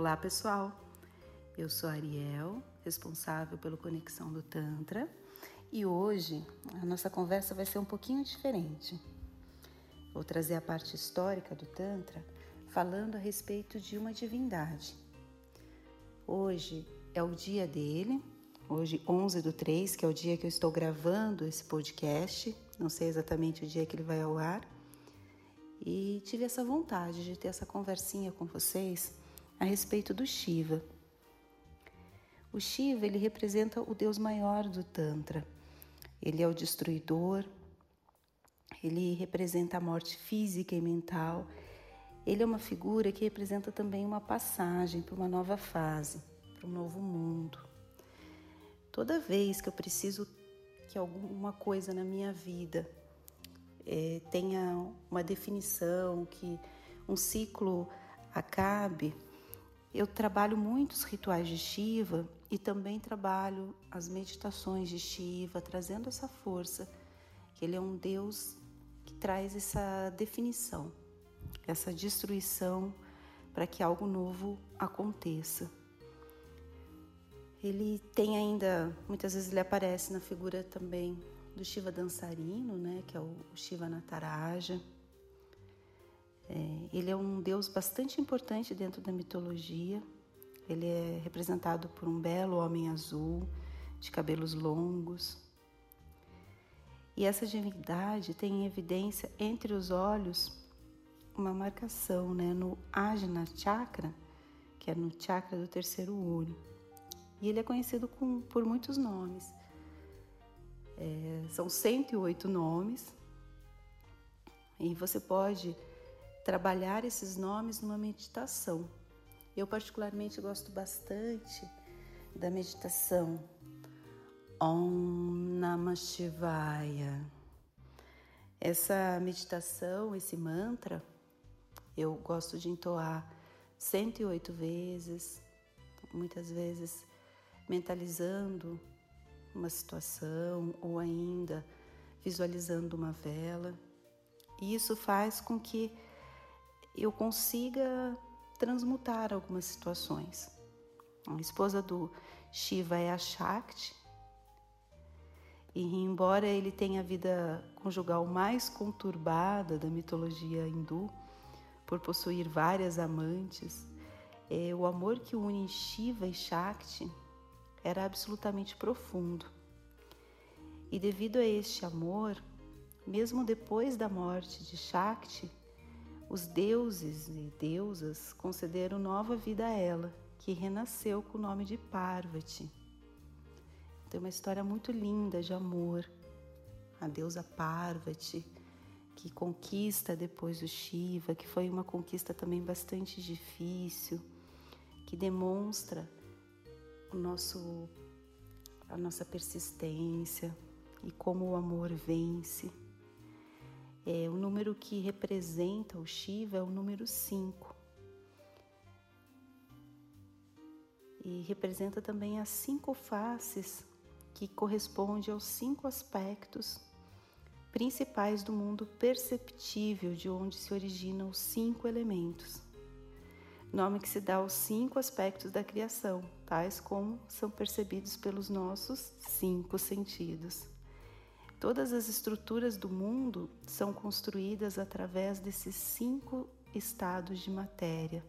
Olá pessoal, eu sou Ariel, responsável pelo Conexão do Tantra e hoje a nossa conversa vai ser um pouquinho diferente. Vou trazer a parte histórica do Tantra falando a respeito de uma divindade. Hoje é o dia dele, hoje 11 do 3, que é o dia que eu estou gravando esse podcast, não sei exatamente o dia que ele vai ao ar, e tive essa vontade de ter essa conversinha com vocês a respeito do Shiva. O Shiva ele representa o Deus maior do Tantra. Ele é o destruidor, ele representa a morte física e mental. Ele é uma figura que representa também uma passagem para uma nova fase, para um novo mundo. Toda vez que eu preciso que alguma coisa na minha vida é, tenha uma definição, que um ciclo acabe, eu trabalho muitos rituais de Shiva e também trabalho as meditações de Shiva, trazendo essa força, que ele é um Deus que traz essa definição, essa destruição para que algo novo aconteça. Ele tem ainda, muitas vezes ele aparece na figura também do Shiva dançarino, né, que é o Shiva Nataraja é, ele é um deus bastante importante dentro da mitologia. Ele é representado por um belo homem azul, de cabelos longos. E essa divindade tem em evidência entre os olhos uma marcação né, no Ajna Chakra, que é no chakra do terceiro olho. E ele é conhecido com, por muitos nomes. É, são 108 nomes. E você pode trabalhar esses nomes numa meditação. Eu, particularmente, gosto bastante da meditação Om Namah Shivaya. Essa meditação, esse mantra, eu gosto de entoar 108 vezes, muitas vezes mentalizando uma situação ou ainda visualizando uma vela. E isso faz com que eu consiga transmutar algumas situações. A esposa do Shiva é a Shakti, e embora ele tenha a vida conjugal mais conturbada da mitologia hindu, por possuir várias amantes, é, o amor que une Shiva e Shakti era absolutamente profundo. E devido a este amor, mesmo depois da morte de Shakti, os deuses e deusas concederam nova vida a ela, que renasceu com o nome de Parvati. Tem uma história muito linda de amor. A deusa Parvati, que conquista depois o Shiva, que foi uma conquista também bastante difícil, que demonstra o nosso a nossa persistência e como o amor vence. É, o número que representa o Shiva é o número 5. E representa também as cinco faces que corresponde aos cinco aspectos principais do mundo perceptível, de onde se originam os cinco elementos. Nome que se dá aos cinco aspectos da criação, tais como são percebidos pelos nossos cinco sentidos. Todas as estruturas do mundo são construídas através desses cinco estados de matéria.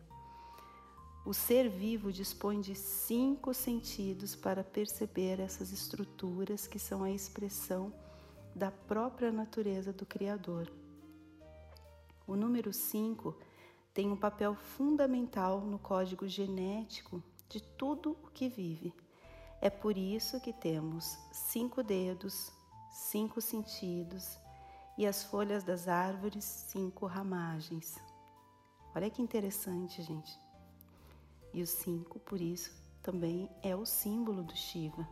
O ser vivo dispõe de cinco sentidos para perceber essas estruturas que são a expressão da própria natureza do Criador. O número 5 tem um papel fundamental no código genético de tudo o que vive. É por isso que temos cinco dedos, cinco sentidos e as folhas das árvores, cinco ramagens. Olha que interessante, gente. E o cinco, por isso, também é o símbolo do Shiva.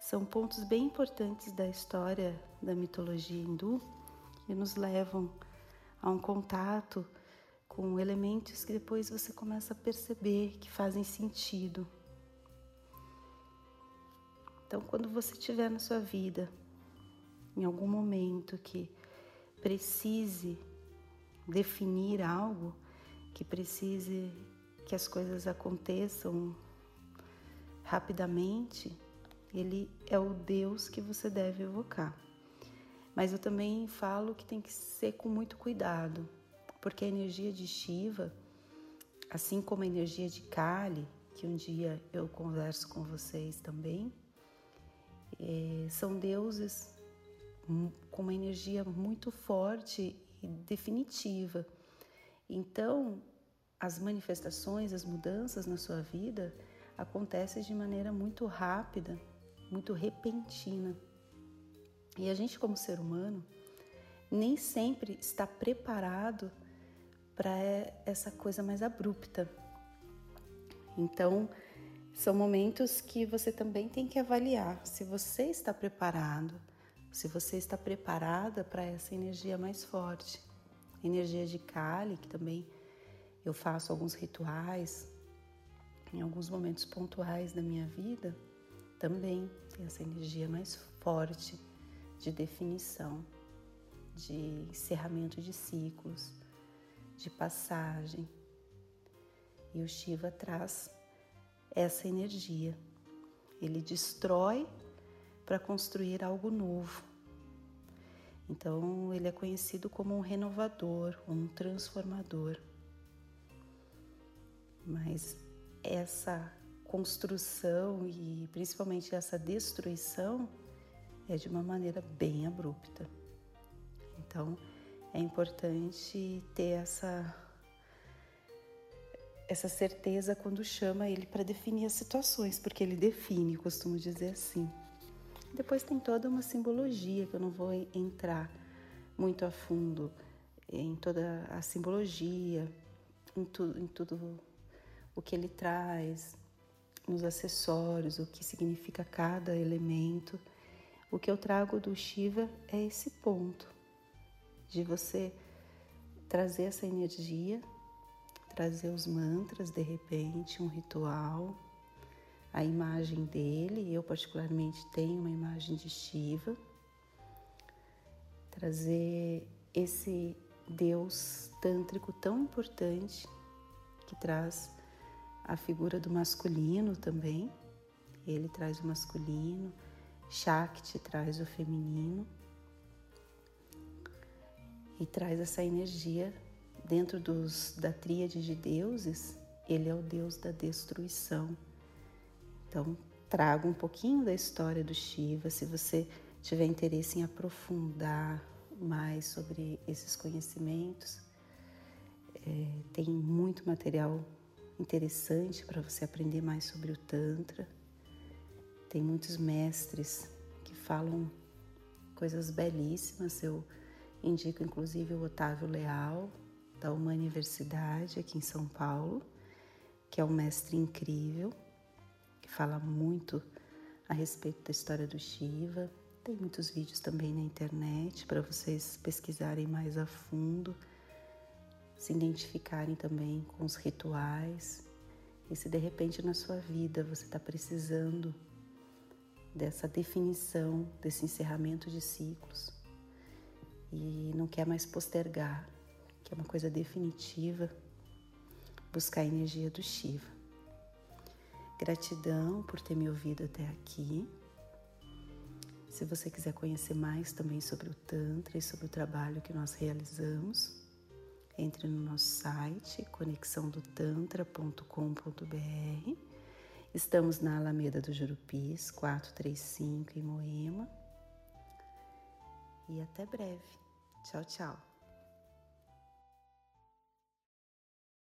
São pontos bem importantes da história da mitologia hindu que nos levam a um contato com elementos que depois você começa a perceber que fazem sentido então, quando você estiver na sua vida, em algum momento que precise definir algo que precise que as coisas aconteçam rapidamente, ele é o Deus que você deve evocar. Mas eu também falo que tem que ser com muito cuidado, porque a energia de Shiva, assim como a energia de Kali, que um dia eu converso com vocês também, é, são deuses com uma energia muito forte e definitiva. Então, as manifestações, as mudanças na sua vida acontecem de maneira muito rápida, muito repentina. E a gente, como ser humano, nem sempre está preparado para essa coisa mais abrupta. Então, são momentos que você também tem que avaliar se você está preparado, se você está preparada para essa energia mais forte. Energia de Kali, que também eu faço alguns rituais em alguns momentos pontuais da minha vida, também tem essa energia mais forte de definição, de encerramento de ciclos, de passagem. E o Shiva traz essa energia. Ele destrói para construir algo novo. Então, ele é conhecido como um renovador, um transformador. Mas essa construção e principalmente essa destruição é de uma maneira bem abrupta. Então, é importante ter essa essa certeza quando chama ele para definir as situações, porque ele define, costumo dizer assim. Depois tem toda uma simbologia que eu não vou entrar muito a fundo em toda a simbologia, em, tu, em tudo o que ele traz, nos acessórios, o que significa cada elemento. O que eu trago do Shiva é esse ponto de você trazer essa energia, trazer os mantras de repente, um ritual, a imagem dele. Eu, particularmente, tenho uma imagem de Shiva. Trazer esse Deus tântrico tão importante que traz a figura do masculino também. Ele traz o masculino, Shakti traz o feminino e traz essa energia dentro dos, da tríade de deuses. Ele é o deus da destruição. Então, trago um pouquinho da história do Shiva. Se você tiver interesse em aprofundar mais sobre esses conhecimentos, é, tem muito material interessante para você aprender mais sobre o Tantra. Tem muitos mestres que falam coisas belíssimas. Eu indico inclusive o Otávio Leal, da Uma Universidade, aqui em São Paulo, que é um mestre incrível, que fala muito a respeito da história do Shiva. Tem muitos vídeos também na internet para vocês pesquisarem mais a fundo se identificarem também com os rituais. E se de repente na sua vida você está precisando dessa definição, desse encerramento de ciclos e não quer mais postergar, que é uma coisa definitiva, buscar a energia do Shiva. Gratidão por ter me ouvido até aqui. Se você quiser conhecer mais também sobre o Tantra e sobre o trabalho que nós realizamos, entre no nosso site conexãodotantra.com.br. Estamos na Alameda do Jurupis, 435 em Moema. E até breve. Tchau, tchau.